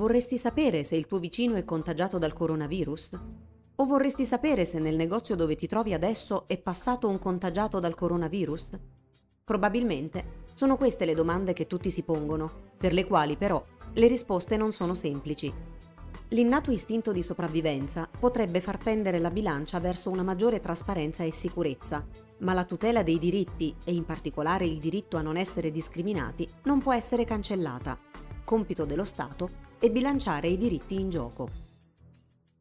vorresti sapere se il tuo vicino è contagiato dal coronavirus? O vorresti sapere se nel negozio dove ti trovi adesso è passato un contagiato dal coronavirus? Probabilmente sono queste le domande che tutti si pongono, per le quali però le risposte non sono semplici. L'innato istinto di sopravvivenza potrebbe far pendere la bilancia verso una maggiore trasparenza e sicurezza, ma la tutela dei diritti, e in particolare il diritto a non essere discriminati, non può essere cancellata. Compito dello Stato è bilanciare i diritti in gioco.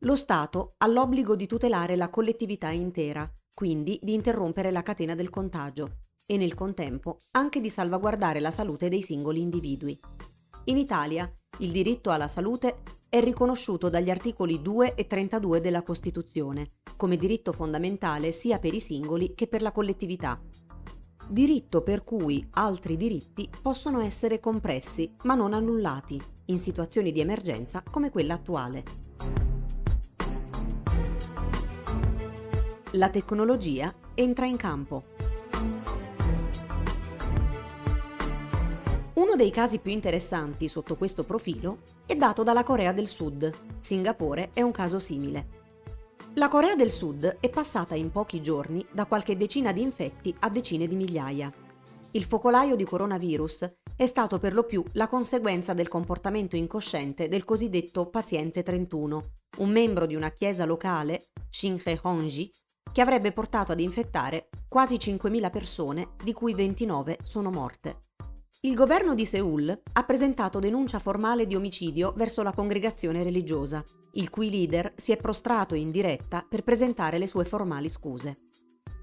Lo Stato ha l'obbligo di tutelare la collettività intera, quindi di interrompere la catena del contagio, e nel contempo anche di salvaguardare la salute dei singoli individui. In Italia il diritto alla salute è riconosciuto dagli articoli 2 e 32 della Costituzione come diritto fondamentale sia per i singoli che per la collettività. Diritto per cui altri diritti possono essere compressi ma non annullati in situazioni di emergenza come quella attuale. La tecnologia entra in campo. Uno dei casi più interessanti sotto questo profilo è dato dalla Corea del Sud. Singapore è un caso simile. La Corea del Sud è passata in pochi giorni da qualche decina di infetti a decine di migliaia. Il focolaio di coronavirus è stato per lo più la conseguenza del comportamento incosciente del cosiddetto paziente 31, un membro di una chiesa locale, Shinhe Honji, che avrebbe portato ad infettare quasi 5.000 persone, di cui 29 sono morte. Il governo di Seoul ha presentato denuncia formale di omicidio verso la congregazione religiosa, il cui leader si è prostrato in diretta per presentare le sue formali scuse.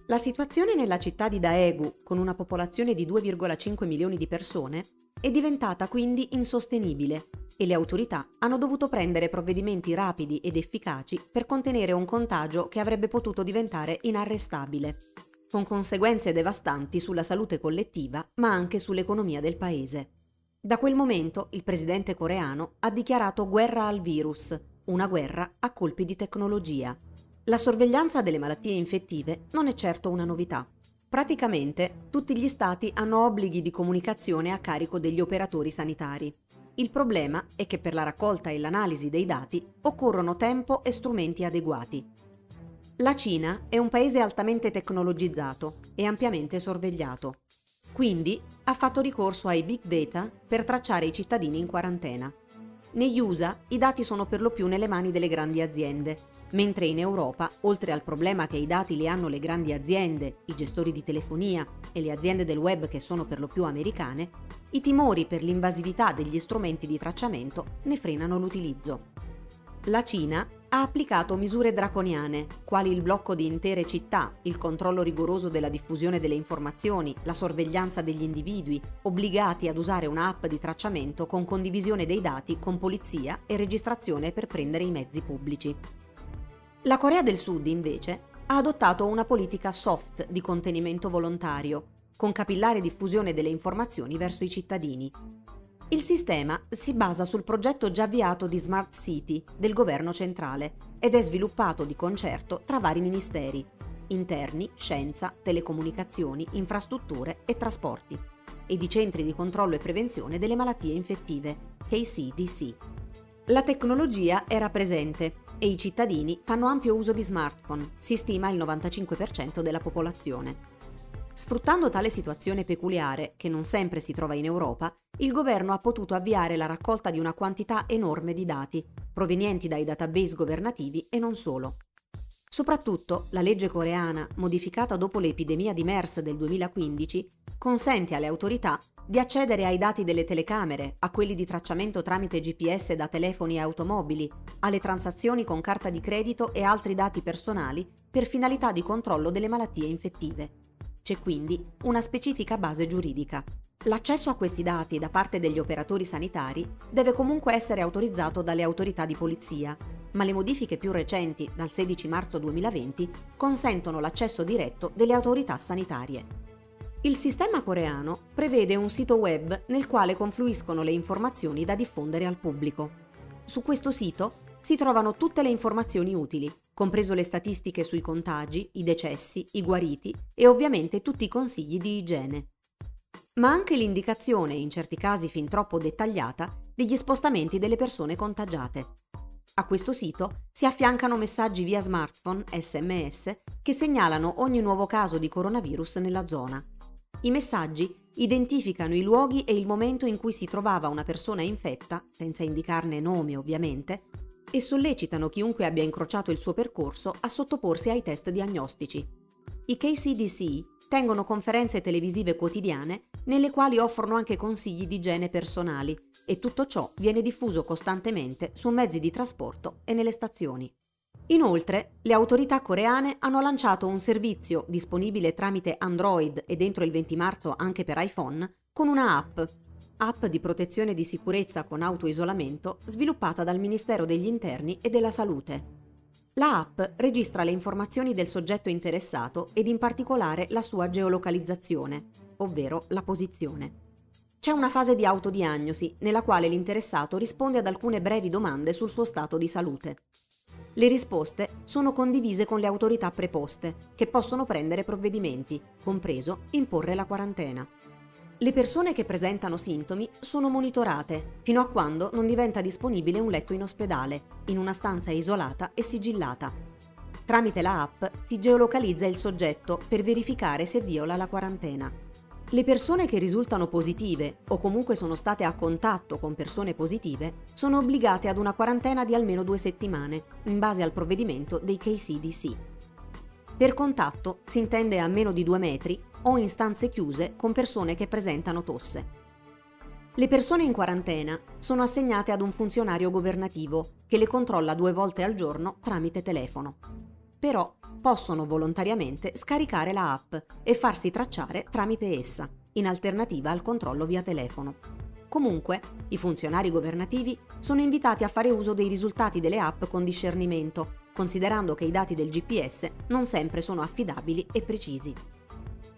La situazione nella città di Daegu, con una popolazione di 2,5 milioni di persone, è diventata quindi insostenibile e le autorità hanno dovuto prendere provvedimenti rapidi ed efficaci per contenere un contagio che avrebbe potuto diventare inarrestabile con conseguenze devastanti sulla salute collettiva ma anche sull'economia del paese. Da quel momento il presidente coreano ha dichiarato guerra al virus, una guerra a colpi di tecnologia. La sorveglianza delle malattie infettive non è certo una novità. Praticamente tutti gli stati hanno obblighi di comunicazione a carico degli operatori sanitari. Il problema è che per la raccolta e l'analisi dei dati occorrono tempo e strumenti adeguati. La Cina è un paese altamente tecnologizzato e ampiamente sorvegliato. Quindi ha fatto ricorso ai big data per tracciare i cittadini in quarantena. Negli USA i dati sono per lo più nelle mani delle grandi aziende, mentre in Europa, oltre al problema che i dati li hanno le grandi aziende, i gestori di telefonia e le aziende del web che sono per lo più americane, i timori per l'invasività degli strumenti di tracciamento ne frenano l'utilizzo. La Cina ha applicato misure draconiane, quali il blocco di intere città, il controllo rigoroso della diffusione delle informazioni, la sorveglianza degli individui, obbligati ad usare un'app di tracciamento con condivisione dei dati con polizia e registrazione per prendere i mezzi pubblici. La Corea del Sud, invece, ha adottato una politica soft di contenimento volontario, con capillare diffusione delle informazioni verso i cittadini, il sistema si basa sul progetto già avviato di Smart City del governo centrale ed è sviluppato di concerto tra vari ministeri, interni, scienza, telecomunicazioni, infrastrutture e trasporti, e di centri di controllo e prevenzione delle malattie infettive, KCDC. La tecnologia era presente e i cittadini fanno ampio uso di smartphone, si stima il 95% della popolazione. Sfruttando tale situazione peculiare, che non sempre si trova in Europa, il governo ha potuto avviare la raccolta di una quantità enorme di dati, provenienti dai database governativi e non solo. Soprattutto, la legge coreana, modificata dopo l'epidemia di MERS del 2015, consente alle autorità di accedere ai dati delle telecamere, a quelli di tracciamento tramite GPS da telefoni e automobili, alle transazioni con carta di credito e altri dati personali per finalità di controllo delle malattie infettive. C'è quindi una specifica base giuridica. L'accesso a questi dati da parte degli operatori sanitari deve comunque essere autorizzato dalle autorità di polizia, ma le modifiche più recenti, dal 16 marzo 2020, consentono l'accesso diretto delle autorità sanitarie. Il sistema coreano prevede un sito web nel quale confluiscono le informazioni da diffondere al pubblico. Su questo sito si trovano tutte le informazioni utili, compreso le statistiche sui contagi, i decessi, i guariti e ovviamente tutti i consigli di igiene. Ma anche l'indicazione, in certi casi fin troppo dettagliata, degli spostamenti delle persone contagiate. A questo sito si affiancano messaggi via smartphone, sms, che segnalano ogni nuovo caso di coronavirus nella zona. I messaggi identificano i luoghi e il momento in cui si trovava una persona infetta, senza indicarne nome ovviamente, e sollecitano chiunque abbia incrociato il suo percorso a sottoporsi ai test diagnostici. I KCDC tengono conferenze televisive quotidiane nelle quali offrono anche consigli di igiene personali e tutto ciò viene diffuso costantemente su mezzi di trasporto e nelle stazioni. Inoltre, le autorità coreane hanno lanciato un servizio disponibile tramite Android e dentro il 20 marzo anche per iPhone con una app, app di protezione di sicurezza con autoisolamento sviluppata dal Ministero degli Interni e della Salute. La app registra le informazioni del soggetto interessato ed in particolare la sua geolocalizzazione, ovvero la posizione. C'è una fase di autodiagnosi nella quale l'interessato risponde ad alcune brevi domande sul suo stato di salute. Le risposte sono condivise con le autorità preposte, che possono prendere provvedimenti, compreso imporre la quarantena. Le persone che presentano sintomi sono monitorate fino a quando non diventa disponibile un letto in ospedale, in una stanza isolata e sigillata. Tramite la app si geolocalizza il soggetto per verificare se viola la quarantena. Le persone che risultano positive o comunque sono state a contatto con persone positive sono obbligate ad una quarantena di almeno due settimane, in base al provvedimento dei KCDC. Per contatto si intende a meno di due metri o in stanze chiuse con persone che presentano tosse. Le persone in quarantena sono assegnate ad un funzionario governativo che le controlla due volte al giorno tramite telefono. Però possono volontariamente scaricare la app e farsi tracciare tramite essa, in alternativa al controllo via telefono. Comunque, i funzionari governativi sono invitati a fare uso dei risultati delle app con discernimento, considerando che i dati del GPS non sempre sono affidabili e precisi.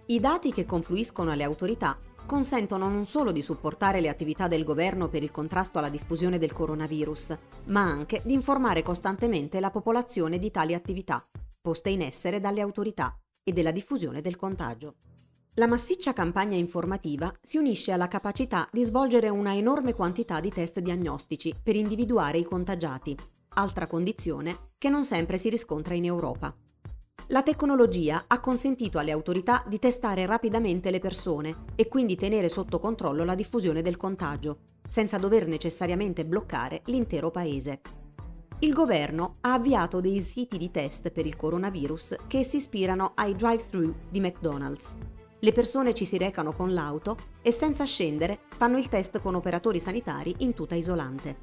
I dati che confluiscono alle autorità consentono non solo di supportare le attività del governo per il contrasto alla diffusione del coronavirus, ma anche di informare costantemente la popolazione di tali attività, poste in essere dalle autorità, e della diffusione del contagio. La massiccia campagna informativa si unisce alla capacità di svolgere una enorme quantità di test diagnostici per individuare i contagiati, altra condizione che non sempre si riscontra in Europa. La tecnologia ha consentito alle autorità di testare rapidamente le persone e quindi tenere sotto controllo la diffusione del contagio, senza dover necessariamente bloccare l'intero paese. Il governo ha avviato dei siti di test per il coronavirus che si ispirano ai drive-thru di McDonald's. Le persone ci si recano con l'auto e senza scendere fanno il test con operatori sanitari in tuta isolante.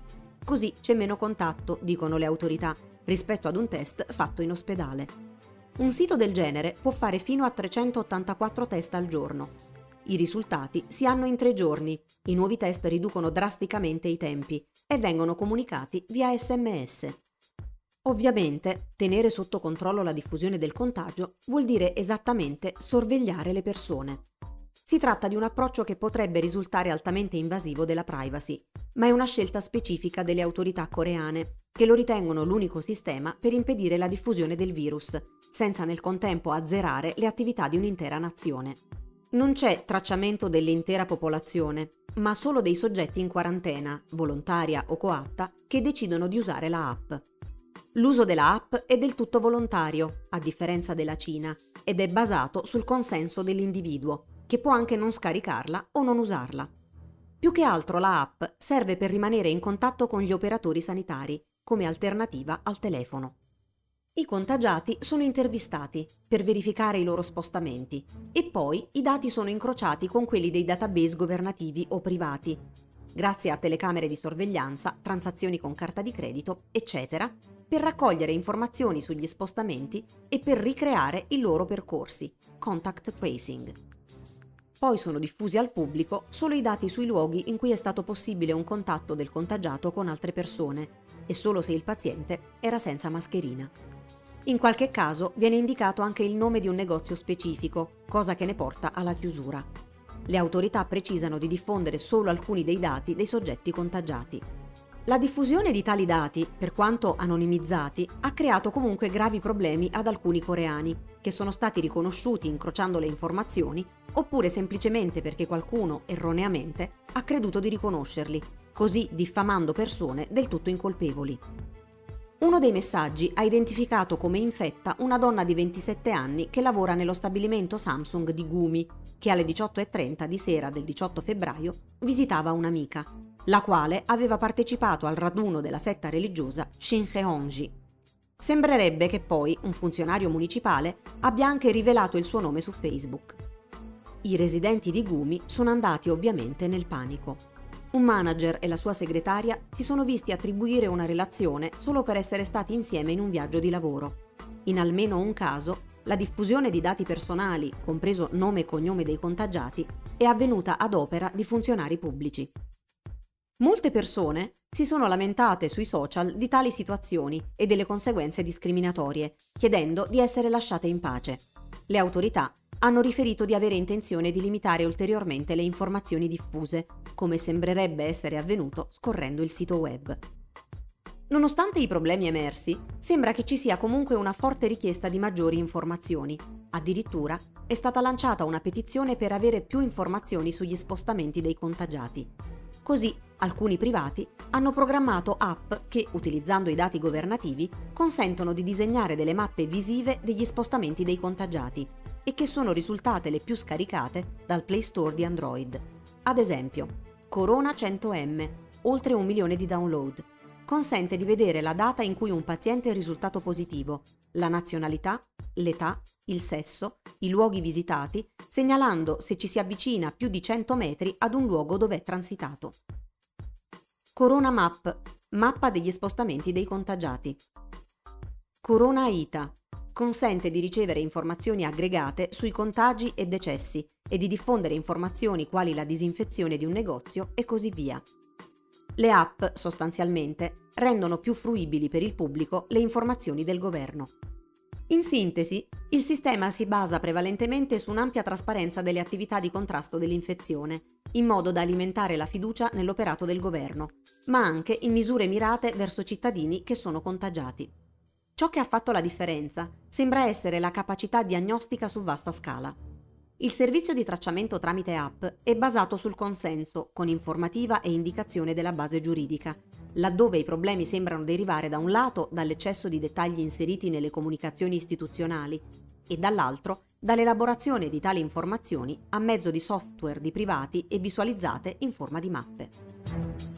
Così c'è meno contatto, dicono le autorità, rispetto ad un test fatto in ospedale. Un sito del genere può fare fino a 384 test al giorno. I risultati si hanno in tre giorni, i nuovi test riducono drasticamente i tempi e vengono comunicati via sms. Ovviamente, tenere sotto controllo la diffusione del contagio vuol dire esattamente sorvegliare le persone. Si tratta di un approccio che potrebbe risultare altamente invasivo della privacy, ma è una scelta specifica delle autorità coreane, che lo ritengono l'unico sistema per impedire la diffusione del virus senza nel contempo azzerare le attività di un'intera nazione. Non c'è tracciamento dell'intera popolazione, ma solo dei soggetti in quarantena, volontaria o coatta, che decidono di usare la app. L'uso della app è del tutto volontario, a differenza della Cina, ed è basato sul consenso dell'individuo, che può anche non scaricarla o non usarla. Più che altro la app serve per rimanere in contatto con gli operatori sanitari, come alternativa al telefono. I contagiati sono intervistati per verificare i loro spostamenti e poi i dati sono incrociati con quelli dei database governativi o privati, grazie a telecamere di sorveglianza, transazioni con carta di credito, eccetera, per raccogliere informazioni sugli spostamenti e per ricreare i loro percorsi, contact tracing. Poi sono diffusi al pubblico solo i dati sui luoghi in cui è stato possibile un contatto del contagiato con altre persone e solo se il paziente era senza mascherina. In qualche caso viene indicato anche il nome di un negozio specifico, cosa che ne porta alla chiusura. Le autorità precisano di diffondere solo alcuni dei dati dei soggetti contagiati. La diffusione di tali dati, per quanto anonimizzati, ha creato comunque gravi problemi ad alcuni coreani, che sono stati riconosciuti incrociando le informazioni, oppure semplicemente perché qualcuno, erroneamente, ha creduto di riconoscerli, così diffamando persone del tutto incolpevoli. Uno dei messaggi ha identificato come infetta una donna di 27 anni che lavora nello stabilimento Samsung di Gumi, che alle 18.30 di sera del 18 febbraio visitava un'amica, la quale aveva partecipato al raduno della setta religiosa Shincheonji. Sembrerebbe che poi un funzionario municipale abbia anche rivelato il suo nome su Facebook. I residenti di Gumi sono andati ovviamente nel panico. Un manager e la sua segretaria si sono visti attribuire una relazione solo per essere stati insieme in un viaggio di lavoro. In almeno un caso, la diffusione di dati personali, compreso nome e cognome dei contagiati, è avvenuta ad opera di funzionari pubblici. Molte persone si sono lamentate sui social di tali situazioni e delle conseguenze discriminatorie, chiedendo di essere lasciate in pace. Le autorità hanno riferito di avere intenzione di limitare ulteriormente le informazioni diffuse, come sembrerebbe essere avvenuto scorrendo il sito web. Nonostante i problemi emersi, sembra che ci sia comunque una forte richiesta di maggiori informazioni. Addirittura è stata lanciata una petizione per avere più informazioni sugli spostamenti dei contagiati. Così alcuni privati hanno programmato app che, utilizzando i dati governativi, consentono di disegnare delle mappe visive degli spostamenti dei contagiati e che sono risultate le più scaricate dal Play Store di Android. Ad esempio, Corona 100M, oltre un milione di download. Consente di vedere la data in cui un paziente è risultato positivo, la nazionalità, l'età il sesso, i luoghi visitati, segnalando se ci si avvicina più di 100 metri ad un luogo dove è transitato. Corona Map, mappa degli spostamenti dei contagiati. Corona ITA, consente di ricevere informazioni aggregate sui contagi e decessi e di diffondere informazioni quali la disinfezione di un negozio e così via. Le app, sostanzialmente, rendono più fruibili per il pubblico le informazioni del governo. In sintesi, il sistema si basa prevalentemente su un'ampia trasparenza delle attività di contrasto dell'infezione, in modo da alimentare la fiducia nell'operato del governo, ma anche in misure mirate verso cittadini che sono contagiati. Ciò che ha fatto la differenza sembra essere la capacità diagnostica su vasta scala. Il servizio di tracciamento tramite app è basato sul consenso, con informativa e indicazione della base giuridica, laddove i problemi sembrano derivare da un lato dall'eccesso di dettagli inseriti nelle comunicazioni istituzionali e dall'altro dall'elaborazione di tali informazioni a mezzo di software di privati e visualizzate in forma di mappe.